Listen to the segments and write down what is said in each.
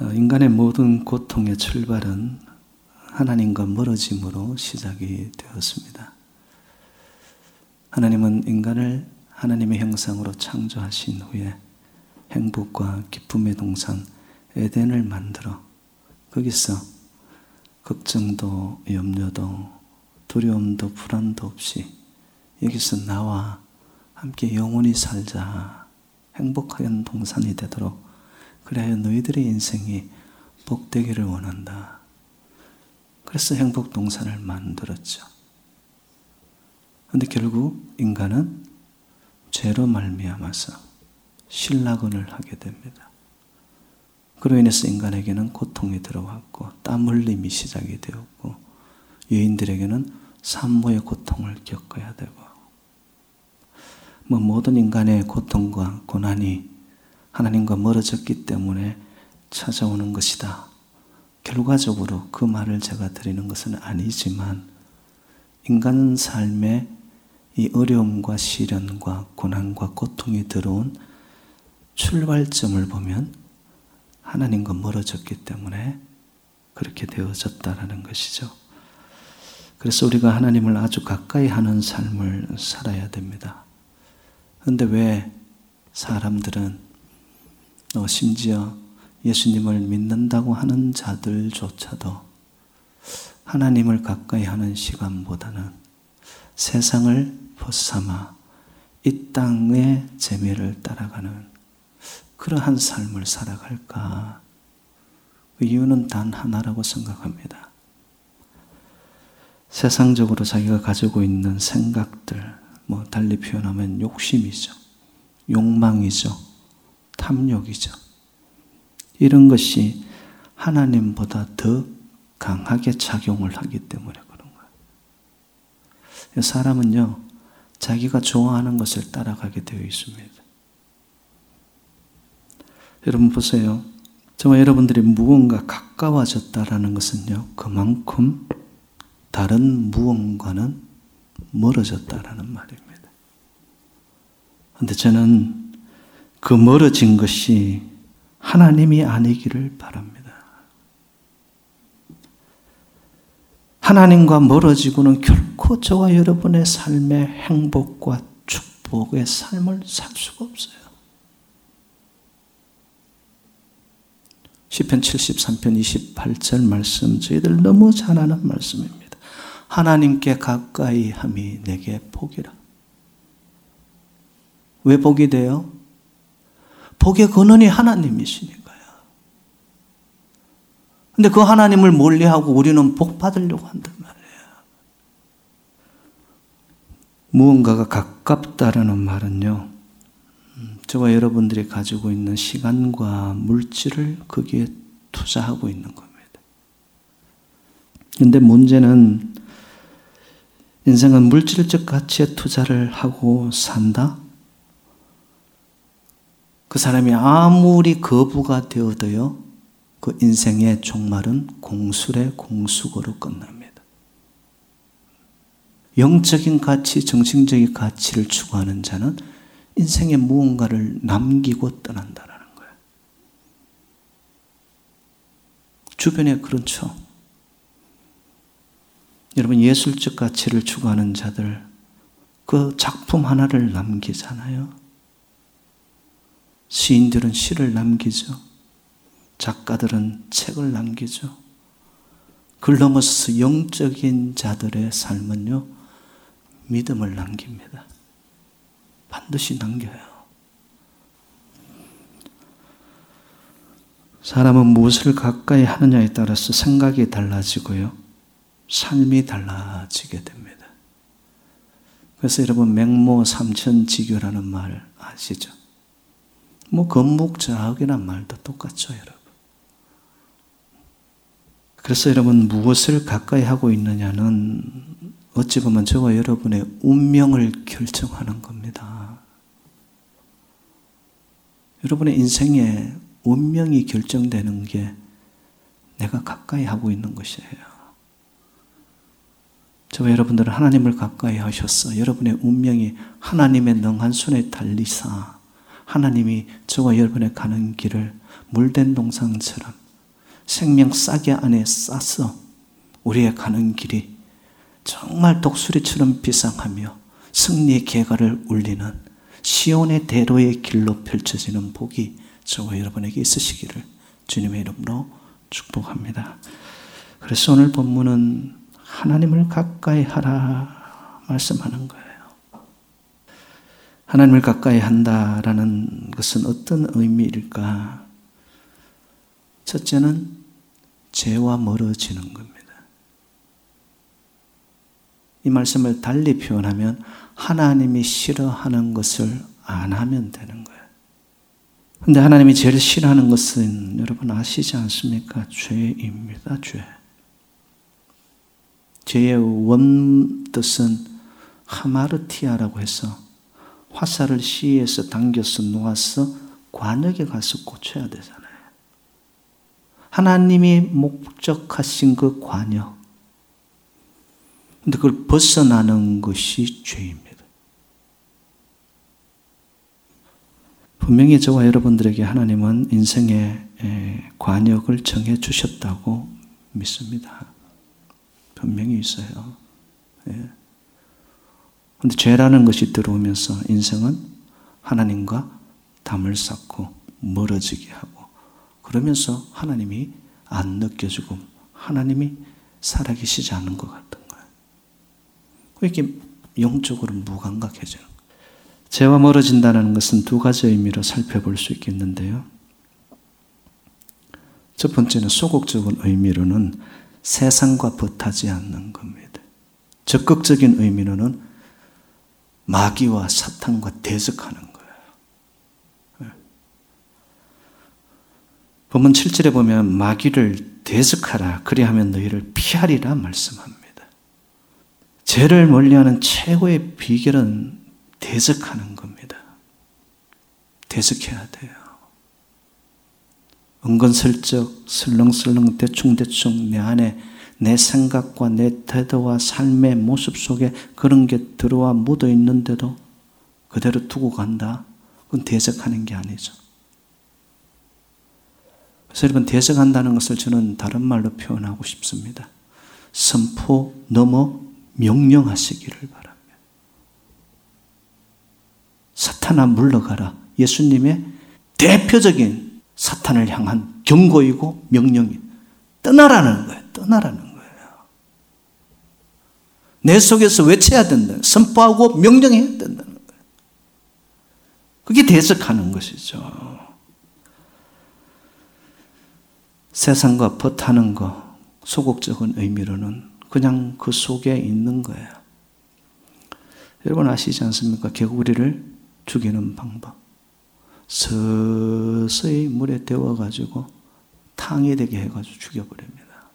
어, 인간의 모든 고통의 출발은 하나님과 멀어짐으로 시작이 되었습니다. 하나님은 인간을 하나님의 형상으로 창조하신 후에 행복과 기쁨의 동산 에덴을 만들어 거기서 걱정도 염려도 두려움도 불안도 없이 여기서 나와 함께 영원히 살자 행복한 동산이 되도록 그래야 너희들의 인생이 복되기를 원한다. 그래서 행복 동산을 만들었죠. 근데 결국 인간은 죄로 말미암아서 신락원을 하게 됩니다. 그로 인해서 인간에게는 고통이 들어왔고 땀 흘림이 시작이 되었고 여인들에게는 산모의 고통을 겪어야 되고 뭐 모든 인간의 고통과 고난이 하나님과 멀어졌기 때문에 찾아오는 것이다. 결과적으로 그 말을 제가 드리는 것은 아니지만 인간 삶의 이 어려움과 시련과 고난과 고통이 들어온 출발점을 보면 하나님과 멀어졌기 때문에 그렇게 되어졌다라는 것이죠. 그래서 우리가 하나님을 아주 가까이 하는 삶을 살아야 됩니다. 그런데 왜 사람들은 어, 심지어 예수님을 믿는다고 하는 자들조차도 하나님을 가까이 하는 시간보다는 세상을 벗삼아 이 땅의 재미를 따라가는 그러한 삶을 살아갈까? 그 이유는 단 하나라고 생각합니다. 세상적으로 자기가 가지고 있는 생각들, 뭐 달리 표현하면 욕심이죠. 욕망이죠. 탐욕이죠. 이런 것이 하나님보다 더 강하게 작용을 하기 때문에 그런 거예요. 사람은요, 자기가 좋아하는 것을 따라가게 되어 있습니다. 여러분 보세요. 저와 여러분들이 무언가 가까워졌다라는 것은요, 그만큼 다른 무언가는 멀어졌다라는 말입니다. 근데 저는 그 멀어진 것이 하나님이 아니기를 바랍니다. 하나님과 멀어지고는 결코 저와 여러분의 삶의 행복과 축복의 삶을 살 수가 없어요. 시편 73편 28절 말씀 저희들 너무 잘 아는 말씀입니다. 하나님께 가까이 함이 내게 복이라. 왜 복이 돼요? 복의 근원이 하나님이시니까. 근데 그 하나님을 멀리하고 우리는 복 받으려고 한단 말이에요. 무언가가 가깝다라는 말은요, 음, 저와 여러분들이 가지고 있는 시간과 물질을 거기에 투자하고 있는 겁니다. 근데 문제는 인생은 물질적 가치에 투자를 하고 산다? 그 사람이 아무리 거부가 되어도요, 그 인생의 종말은 공술의 공수고로 끝납니다. 영적인 가치, 정신적인 가치를 추구하는 자는 인생에 무언가를 남기고 떠난다라는 거예요. 주변에 그렇죠. 여러분 예술적 가치를 추구하는 자들 그 작품 하나를 남기잖아요. 시인들은 시를 남기죠. 작가들은 책을 남기죠. 글 넘어서 영적인 자들의 삶은요, 믿음을 남깁니다. 반드시 남겨요. 사람은 무엇을 가까이 하느냐에 따라서 생각이 달라지고요, 삶이 달라지게 됩니다. 그래서 여러분, 맹모 삼천지교라는 말 아시죠? 뭐, 건목 자학이란 말도 똑같죠, 여러분. 그래서 여러분 무엇을 가까이 하고 있느냐는 어찌 보면 저와 여러분의 운명을 결정하는 겁니다. 여러분의 인생의 운명이 결정되는 게 내가 가까이 하고 있는 것이에요. 저와 여러분들은 하나님을 가까이 하셨어. 여러분의 운명이 하나님의 능한 손에 달리사 하나님이 저와 여러분의 가는 길을 물된 동상처럼 생명 싸게 안에 싸서 우리의 가는 길이 정말 독수리처럼 비상하며 승리의 개가를 울리는 시온의 대로의 길로 펼쳐지는 복이 저와 여러분에게 있으시기를 주님의 이름으로 축복합니다. 그래서 오늘 본문은 하나님을 가까이 하라 말씀하는 거예요. 하나님을 가까이 한다라는 것은 어떤 의미일까? 첫째는 죄와 멀어지는 겁니다. 이 말씀을 달리 표현하면 하나님이 싫어하는 것을 안 하면 되는 거예요. 근데 하나님이 제일 싫어하는 것은 여러분 아시지 않습니까? 죄입니다, 죄. 죄의 원뜻은 하마르티아라고 해서 화살을 시에서 당겨서 놓아서 관역에 가서 고쳐야 되잖아요. 하나님이 목적하신 그 관역. 근데 그걸 벗어나는 것이 죄입니다. 분명히 저와 여러분들에게 하나님은 인생의 관역을 정해 주셨다고 믿습니다. 분명히 있어요. 예. 근데 죄라는 것이 들어오면서 인생은 하나님과 담을 쌓고 멀어지게 하고 그러면서 하나님이 안 느껴지고 하나님이 살아계시지 않은 것 같은 거예요. 이렇게 영적으로 무감각해져요. 죄와 멀어진다는 것은 두 가지 의미로 살펴볼 수 있겠는데요. 첫 번째는 소극적인 의미로는 세상과 버타지 않는 겁니다. 적극적인 의미로는 마귀와 사탄과 대적하는 거예요. 예. 본문 7절에 보면 마귀를 대적하라 그리하면 너희를 피하리라 말씀합니다. 죄를 멀리하는 최고의 비결은 대적하는 겁니다. 대적해야 돼요. 은근슬쩍 슬렁슬렁 대충대충 내 안에 내 생각과 내 태도와 삶의 모습 속에 그런 게 들어와 묻어 있는데도 그대로 두고 간다. 그건 대적하는 게 아니죠. 그래서 여러분, 대적한다는 것을 저는 다른 말로 표현하고 싶습니다. 선포 넘어 명령하시기를 바랍니다. 사탄아 물러가라. 예수님의 대표적인 사탄을 향한 경고이고 명령이 떠나라는 거예요. 떠나라는 거예요. 내 속에서 외쳐야 된다. 선포하고 명령해야 된다는 거예요. 그게 대적하는 것이죠. 세상과 벗하는 거, 소극적인 의미로는 그냥 그 속에 있는 거예요. 여러분 아시지 않습니까? 개구리를 죽이는 방법. 서서히 물에 데워가지고 탕이 되게 해가지고 죽여버립니다.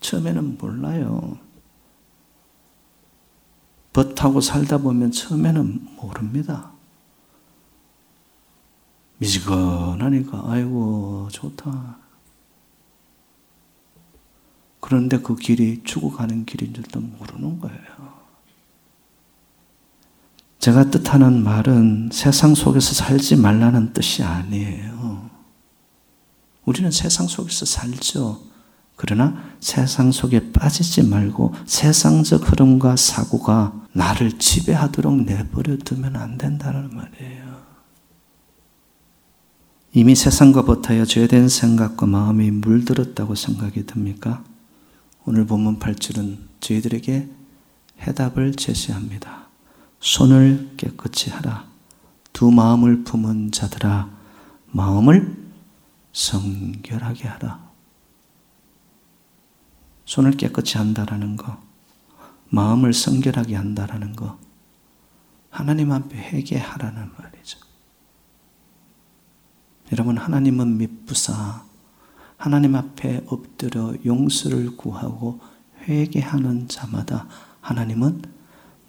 처음에는 몰라요. 벗하고 살다 보면 처음에는 모릅니다. 미지근하니까, 아이고, 좋다. 그런데 그 길이 죽어가는 길인 줄도 모르는 거예요. 제가 뜻하는 말은 세상 속에서 살지 말라는 뜻이 아니에요. 우리는 세상 속에서 살죠. 그러나 세상 속에 빠지지 말고 세상적 흐름과 사고가 나를 지배하도록 내버려 두면 안 된다는 말이에요. 이미 세상과 버타여 죄된 생각과 마음이 물들었다고 생각이 듭니까? 오늘 본문 8절은 저희들에게 해답을 제시합니다. 손을 깨끗이 하라. 두 마음을 품은 자들아, 마음을 성결하게 하라. 손을 깨끗이 한다라는 거, 마음을 성결하게 한다라는 거, 하나님 앞에 회개하라는 말이죠. 여러분, 하나님은 미쁘사 하나님 앞에 엎드려 용서를 구하고 회개하는 자마다 하나님은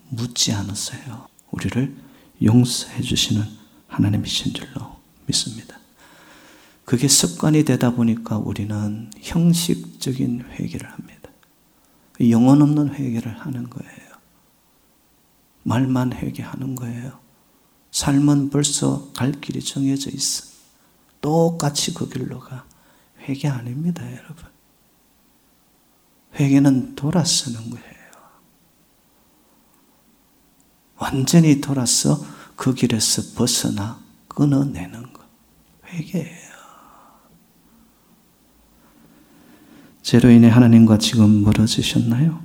묻지 않으세요. 우리를 용서해 주시는 하나님이신 줄로 믿습니다. 그게 습관이 되다 보니까 우리는 형식적인 회개를 합니다. 영혼 없는 회개를 하는 거예요. 말만 회개하는 거예요. 삶은 벌써 갈 길이 정해져 있어. 똑같이 그 길로 가. 회개 아닙니다, 여러분. 회개는 돌아서는 거예요. 완전히 돌아서 그 길에서 벗어나 끊어내는 것. 회개예요. 죄로 인해 하나님과 지금 멀어지셨나요?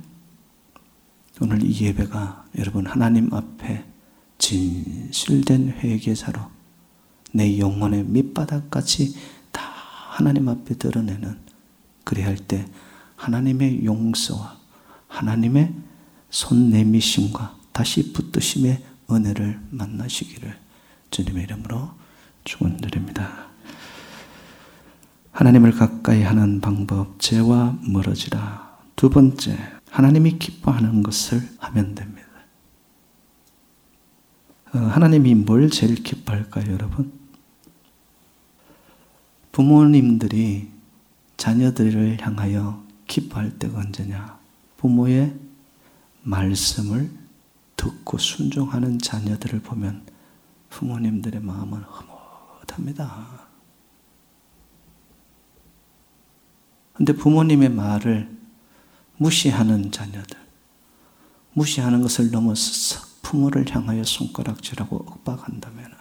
오늘 이 예배가 여러분 하나님 앞에 진실된 회개자로 내 영혼의 밑바닥까지 다 하나님 앞에 드러내는 그래야 할 때 하나님의 용서와 하나님의 손 내미심과 다시 붙드심의 은혜를 만나시기를 주님의 이름으로 축원드립니다. 하나님을 가까이 하는 방법 죄와 멀어지라. 두 번째 하나님이 기뻐하는 것을 하면 됩니다. 어, 하나님이 뭘 제일 기뻐할까요, 여러분? 부모님들이 자녀들을 향하여 기뻐할 때가 언제냐? 부모의 말씀을 듣고 순종하는 자녀들을 보면 부모님들의 마음은 흐뭇합니다. 근데 부모님의 말을 무시하는 자녀들, 무시하는 것을 넘어서 부모를 향하여 손가락질하고 윽박한다면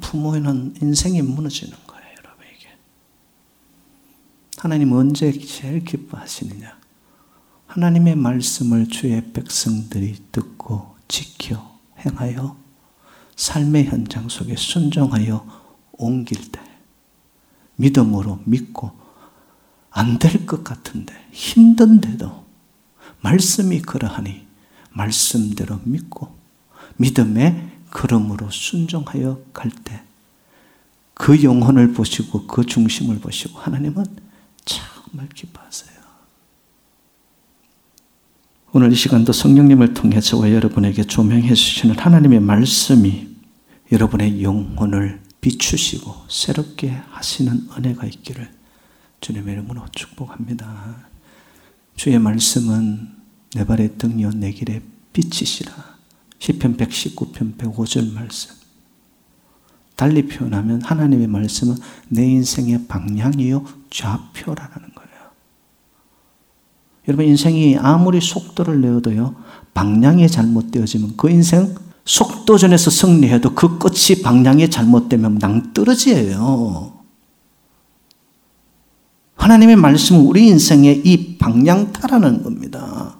부모는 인생이 무너지는 거예요, 여러분 이게. 하나님 언제 제일 기뻐하시느냐? 하나님의 말씀을 주의 백성들이 듣고 지켜 행하여 삶의 현장 속에 순종하여 옮길 때 믿음으로 믿고 안 될 것 같은데 힘든데도 말씀이 그러하니 말씀대로 믿고 믿음의 걸음으로 순종하여 갈 때 그 영혼을 보시고 그 중심을 보시고 하나님은 정말 기뻐하세요. 오늘 이 시간도 성령님을 통해 저와 여러분에게 조명해 주시는 하나님의 말씀이 여러분의 영혼을 비추시고 새롭게 하시는 은혜가 있기를 주님의 이름으로 축복합니다. 주의 말씀은 내 발의 등이요 내 길의 빛이시라. 시편 119편 105절 말씀. 달리 표현하면 하나님의 말씀은 내 인생의 방향이요 좌표라는 거예요. 여러분 인생이 아무리 속도를 내어도요 방향이 잘못되어지면 그 인생 속도전에서 승리해도 그 끝이 방향이 잘못되면 낭떠러지예요. 하나님의 말씀은 우리 인생의 이 방향타라는 겁니다.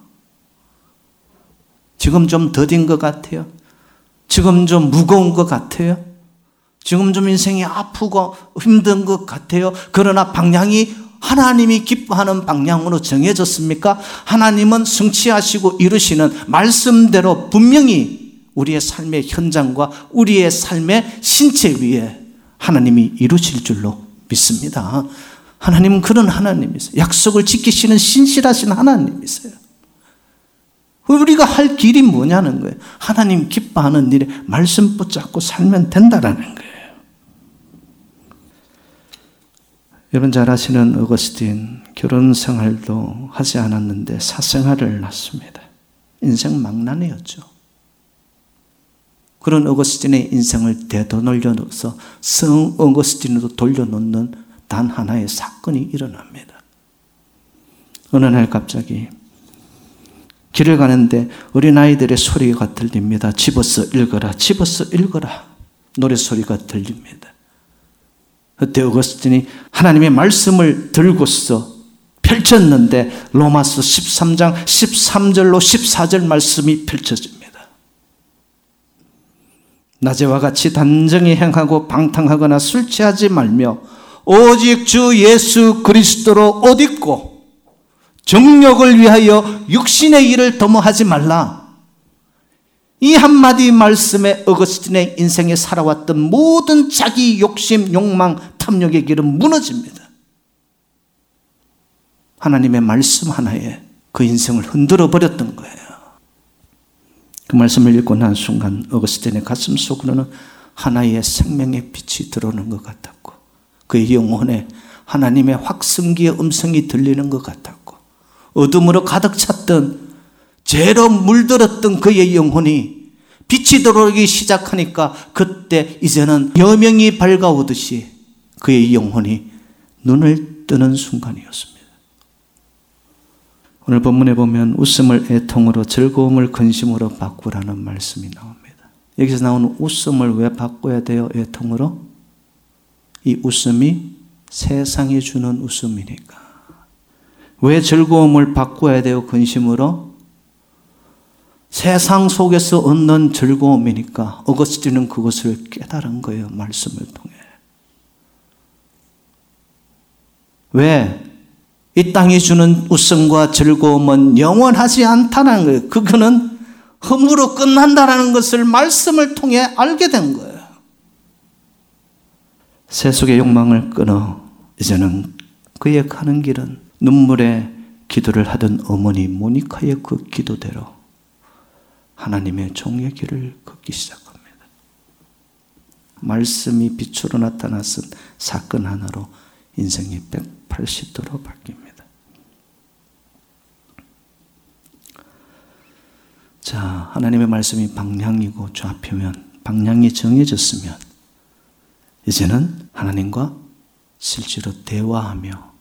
지금 좀 더딘 것 같아요. 지금 좀 무거운 것 같아요. 지금 좀 인생이 아프고 힘든 것 같아요. 그러나 방향이 하나님이 기뻐하는 방향으로 정해졌습니까? 하나님은 성취하시고 이루시는 말씀대로 분명히 우리의 삶의 현장과 우리의 삶의 신체 위에 하나님이 이루실 줄로 믿습니다. 하나님은 그런 하나님이세요. 약속을 지키시는 신실하신 하나님이세요. 우리가 할 길이 뭐냐는 거예요. 하나님 기뻐하는 일에 말씀 붙잡고 살면 된다라는 거예요. 여러분 잘 아시는 어거스틴 결혼 생활도 하지 않았는데 사생활을 낳습니다. 인생 망난이었죠. 그런 어거스틴의 인생을 되돌려놓서 성 어거스틴으로 돌려놓는 단 하나의 사건이 일어납니다. 어느 날 갑자기 길을 가는데 어린아이들의 소리가 들립니다. 집어서 읽어라, 집어서 읽어라. 노래소리가 들립니다. 그때 어거스틴이 하나님의 말씀을 들고서 펼쳤는데 로마서 13장 13절로 14절 말씀이 펼쳐집니다. 낮에와 같이 단정히 행하고 방탕하거나 술 취하지 말며 오직 주 예수 그리스도로 옷 입고 정력을 위하여 육신의 일을 도모하지 말라. 이 한마디 말씀에 어거스틴의 인생에 살아왔던 모든 자기 욕심, 욕망, 탐욕의 길은 무너집니다. 하나님의 말씀 하나에 그 인생을 흔들어 버렸던 거예요. 그 말씀을 읽고 난 순간 어거스틴의 가슴 속으로는 하나의 생명의 빛이 들어오는 것 같았고 그의 영혼에 하나님의 확성기의 음성이 들리는 것 같았고 어둠으로 가득 찼던 죄로 물들었던 그의 영혼이 빛이 들어오기 시작하니까 그때 이제는 여명이 밝아오듯이 그의 영혼이 눈을 뜨는 순간이었습니다. 오늘 본문에 보면 웃음을 애통으로 즐거움을 근심으로 바꾸라는 말씀이 나옵니다. 여기서 나오는 웃음을 왜 바꿔야 돼요? 애통으로? 이 웃음이 세상이 주는 웃음이니까. 왜 즐거움을 바꿔야 돼요? 근심으로? 세상 속에서 얻는 즐거움이니까 어거스틴은 그것을 깨달은 거예요. 말씀을 통해. 왜? 이 땅이 주는 웃음과 즐거움은 영원하지 않다는 거예요. 그거는 흠으로 끝난다는 것을 말씀을 통해 알게 된 거예요. 세속의 욕망을 끊어 이제는 그의 가는 길은 눈물의 기도를 하던 어머니 모니카의 그 기도대로 하나님의 종의 길을 걷기 시작합니다. 말씀이 빛으로 나타났은 사건 하나로 인생이 180도로 바뀝니다. 자, 하나님의 말씀이 방향이고 좌표면, 방향이 정해졌으면, 이제는 하나님과 실제로 대화하며,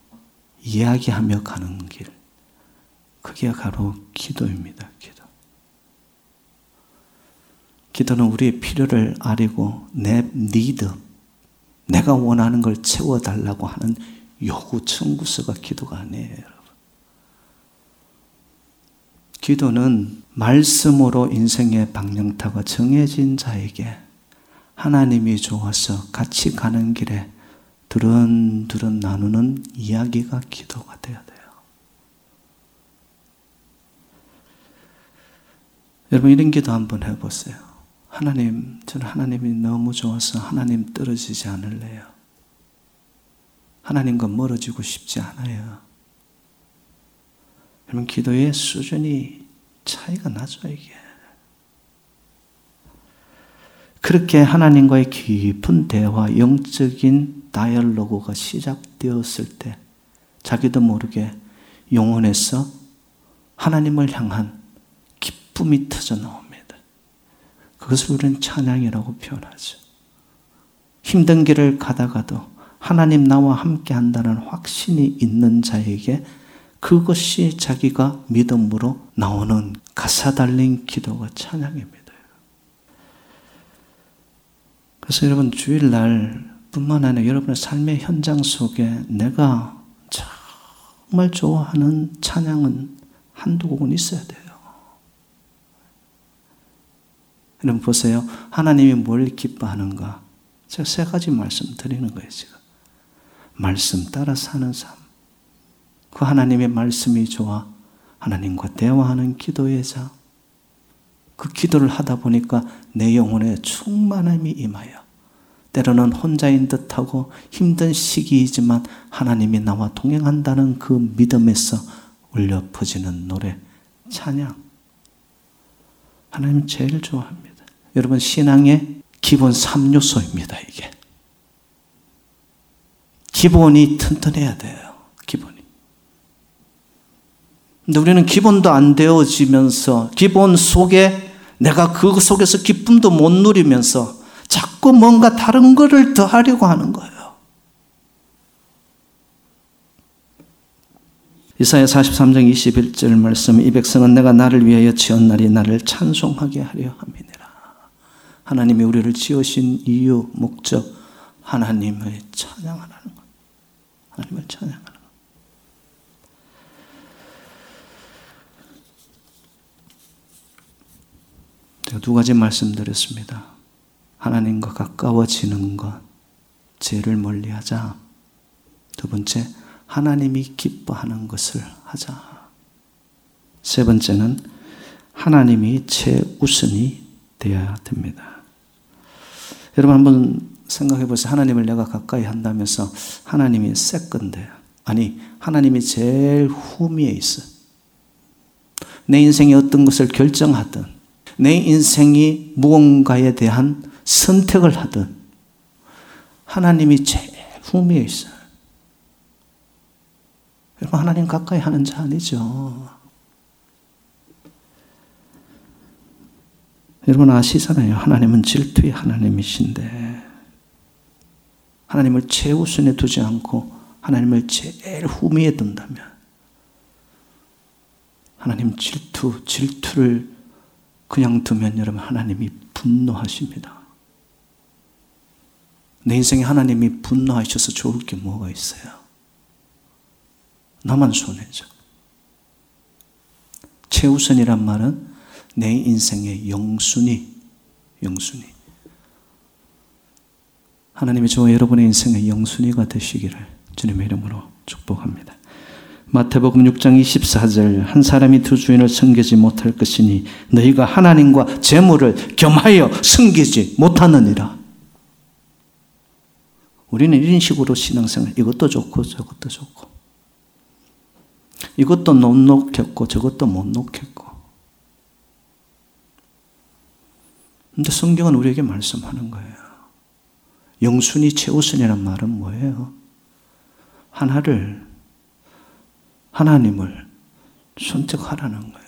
이야기하며 가는 길. 그게 바로 기도입니다, 기도. 기도는 우리의 필요를 아리고, 내 니드, 내가 원하는 걸 채워달라고 하는 요구 청구서가 기도가 아니에요. 기도는 말씀으로 인생의 방향타가 정해진 자에게 하나님이 좋아서 같이 가는 길에 두런두런 나누는 이야기가 기도가 되어야 돼요. 여러분 이런 기도 한번 해보세요. 하나님, 저는 하나님이 너무 좋아서 하나님 떨어지지 않을래요. 하나님과 멀어지고 싶지 않아요. 여러분, 기도의 수준이 차이가 나죠, 이게. 그렇게 하나님과의 깊은 대화, 영적인 다이얼로그가 시작되었을 때 자기도 모르게 영혼에서 하나님을 향한 기쁨이 터져 나옵니다. 그것을 우리는 찬양이라고 표현하죠. 힘든 길을 가다가도 하나님 나와 함께 한다는 확신이 있는 자에게 그것이 자기가 믿음으로 나오는 가사 달린 기도가 찬양입니다. 그래서 여러분 주일날 뿐만 아니라 여러분의 삶의 현장 속에 내가 정말 좋아하는 찬양은 한두 곡은 있어야 돼요. 여러분 보세요. 하나님이 뭘 기뻐하는가? 제가 세 가지 말씀 드리는 거예요, 지금. 말씀 따라 사는 삶. 그 하나님의 말씀이 좋아 하나님과 대화하는 기도의 자. 그 기도를 하다 보니까 내 영혼에 충만함이 임하여 때로는 혼자인 듯하고 힘든 시기이지만 하나님이 나와 동행한다는 그 믿음에서 울려 퍼지는 노래, 찬양. 하나님 제일 좋아합니다. 여러분, 신앙의 기본 3요소입니다, 이게. 기본이 튼튼해야 돼요. 근데 우리는 기본도 안 되어지면서 기본 속에 내가 그 속에서 기쁨도 못 누리면서 자꾸 뭔가 다른 거를 더 하려고 하는 거예요. 이사야 43장 21절 말씀 이 백성은 내가 나를 위하여 지었나리 나를 찬송하게 하려 함이니라. 하나님이 우리를 지으신 이유, 목적, 하나님을 찬양하는 것. 하나님을 찬양 제가 두 가지 말씀드렸습니다. 하나님과 가까워지는 것, 죄를 멀리 하자. 두 번째, 하나님이 기뻐하는 것을 하자. 세 번째는 하나님이 최우선이 되어야 됩니다. 여러분 한번 생각해 보세요. 하나님을 내가 가까이 한다면서 하나님이 세건데 아니 하나님이 제일 후미에 있어. 내 인생이 어떤 것을 결정하든 내 인생이 무언가에 대한 선택을 하든 하나님이 제일 후미에 있어요. 여러분 하나님 가까이 하는 자 아니죠. 여러분 아시잖아요. 하나님은 질투의 하나님이신데 하나님을 최우선에 두지 않고 하나님을 제일 후미에 둔다면 하나님 질투, 질투를 그냥 두면 여러분 하나님이 분노하십니다. 내 인생에 하나님이 분노하셔서 좋을 게 뭐가 있어요? 나만 손해죠. 최우선이란 말은 내 인생의 영순위, 영순위. 하나님이 저와 여러분의 인생의 영순위가 되시기를 주님의 이름으로 축복합니다. 마태복음 6장 24절 한 사람이 두 주인을 섬기지 못할 것이니 너희가 하나님과 재물을 겸하여 섬기지 못하느니라. 우리는 이런 식으로 신앙생활 이것도 좋고 저것도 좋고 이것도 못 놓겠고 저것도 못 놓겠고 근데 성경은 우리에게 말씀하는 거예요. 영순이 최우선이란 말은 뭐예요? 하나를 하나님을 선택하라는 거예요.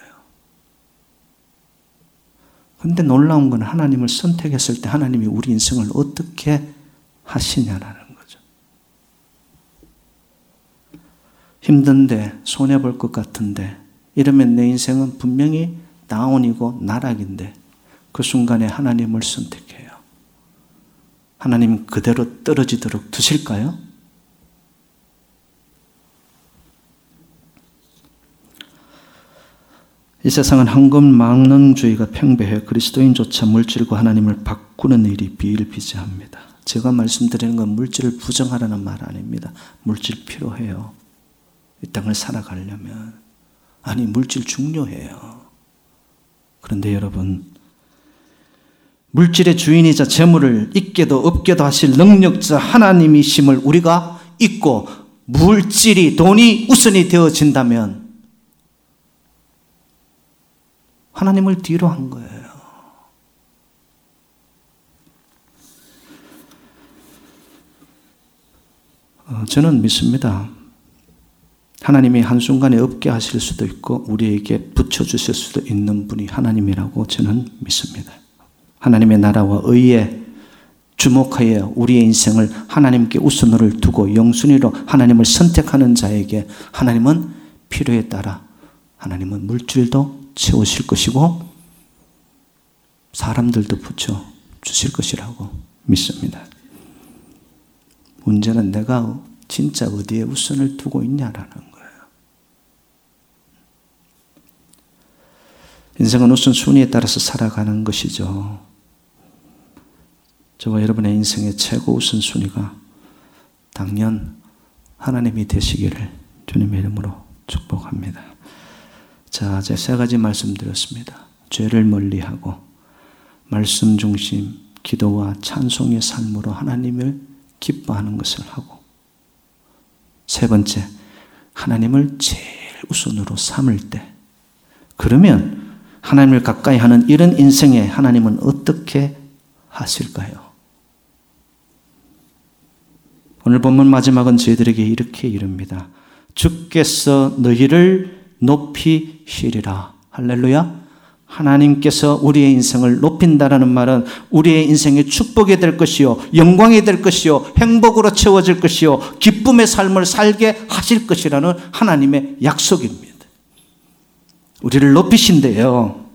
근데 놀라운 건 하나님을 선택했을 때 하나님이 우리 인생을 어떻게 하시냐라는 거죠. 힘든데, 손해볼 것 같은데, 이러면 내 인생은 분명히 다운이고 나락인데, 그 순간에 하나님을 선택해요. 하나님 그대로 떨어지도록 두실까요? 이 세상은 황금망능주의가 팽배해 그리스도인조차 물질과 하나님을 바꾸는 일이 비일비재합니다. 제가 말씀드리는 건 물질을 부정하라는 말 아닙니다. 물질 필요해요. 이 땅을 살아가려면. 아니, 물질 중요해요. 그런데 여러분, 물질의 주인이자 재물을 있게도 없게도 하실 능력자 하나님이심을 우리가 잊고 물질이, 돈이 우선이 되어진다면 하나님을 뒤로 한 거예요. 어, 저는 믿습니다. 하나님이 한순간에 없게 하실 수도 있고 우리에게 붙여주실 수도 있는 분이 하나님이라고 저는 믿습니다. 하나님의 나라와 의에 주목하여 우리의 인생을 하나님께 우선으로 두고 영순위로 하나님을 선택하는 자에게 하나님은 필요에 따라 하나님은 물질도 채우실 것이고 사람들도 붙여 주실 것이라고 믿습니다. 문제는 내가 진짜 어디에 우선을 두고 있냐라는 거예요. 인생은 우선 순위에 따라서 살아가는 것이죠. 저와 여러분의 인생의 최고 우선 순위가 당연 하나님이 되시기를 주님의 이름으로 축복합니다. 자, 이제 세 가지 말씀드렸습니다. 죄를 멀리하고 말씀 중심 기도와 찬송의 삶으로 하나님을 기뻐하는 것을 하고 세 번째 하나님을 제일 우선으로 삼을 때 그러면 하나님을 가까이 하는 이런 인생에 하나님은 어떻게 하실까요? 오늘 본문 마지막은 저희들에게 이렇게 이릅니다. 주께서 너희를 높이시리라. 할렐루야. 하나님께서 우리의 인생을 높인다라는 말은 우리의 인생의 축복이 될 것이요, 영광이 될 것이요, 행복으로 채워질 것이요, 기쁨의 삶을 살게 하실 것이라는 하나님의 약속입니다. 우리를 높이신대요.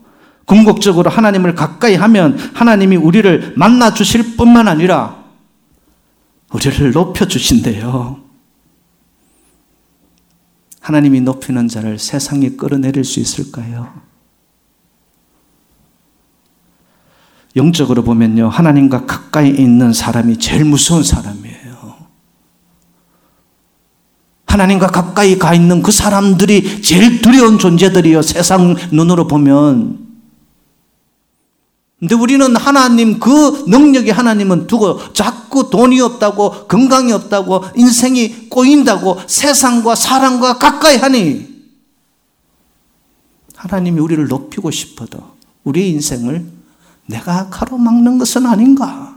궁극적으로 하나님을 가까이 하면 하나님이 우리를 만나 주실 뿐만 아니라 우리를 높여 주신대요. 하나님이 높이는 자를 세상에 끌어내릴 수 있을까요? 영적으로 보면요, 하나님과 가까이 있는 사람이 제일 무서운 사람이에요. 하나님과 가까이 가 있는 그 사람들이 제일 두려운 존재들이요, 세상 눈으로 보면. 근데 우리는 하나님 그 능력이 하나님은 두고 자꾸 돈이 없다고 건강이 없다고 인생이 꼬인다고 세상과 사람과 가까이 하니 하나님이 우리를 높이고 싶어도 우리 인생을 내가 가로막는 것은 아닌가?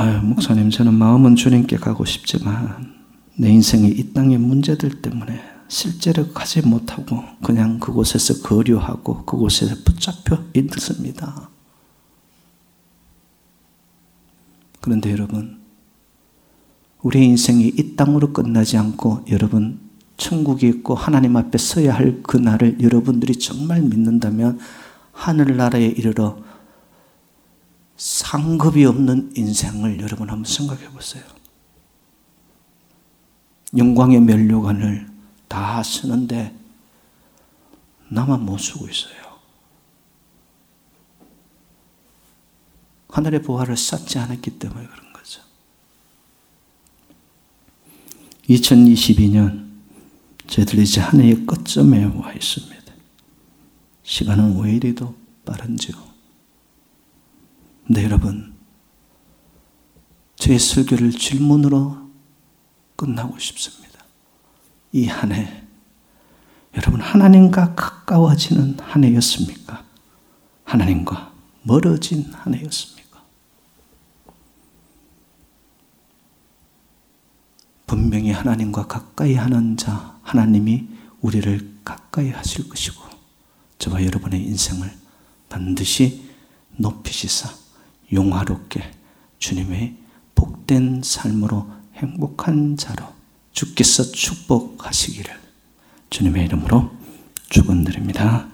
아유, 목사님, 저는 마음은 주님께 가고 싶지만 내 인생이 이 땅의 문제들 때문에 실제로 가지 못하고 그냥 그곳에서 거류하고 그곳에서 붙잡혀 있습니다. 그런데 여러분, 우리의 인생이 이 땅으로 끝나지 않고 여러분 천국이 있고 하나님 앞에 서야 할 그날을 여러분들이 정말 믿는다면 하늘나라에 이르러 상급이 없는 인생을 여러분 한번 생각해 보세요. 영광의 면류관을 다 쓰는데 나만 못 쓰고 있어요. 하늘의 보화를 쌓지 않았기 때문에 그런 거죠. 2022년 저희들 이제 한 해의 끝점에 와 있습니다. 시간은 왜 이리도 빠른지요? 근데 여러분, 제 설교를 질문으로 끝나고 싶습니다. 이 한 해, 여러분 하나님과 가까워지는 한 해였습니까? 하나님과 멀어진 한 해였습니까? 분명히 하나님과 가까이 하는 자, 하나님이 우리를 가까이 하실 것이고, 저와 여러분의 인생을 반드시 높이시사 용화롭게 주님의 복된 삶으로 행복한 자로 주께서 축복하시기를 주님의 이름으로 축원드립니다.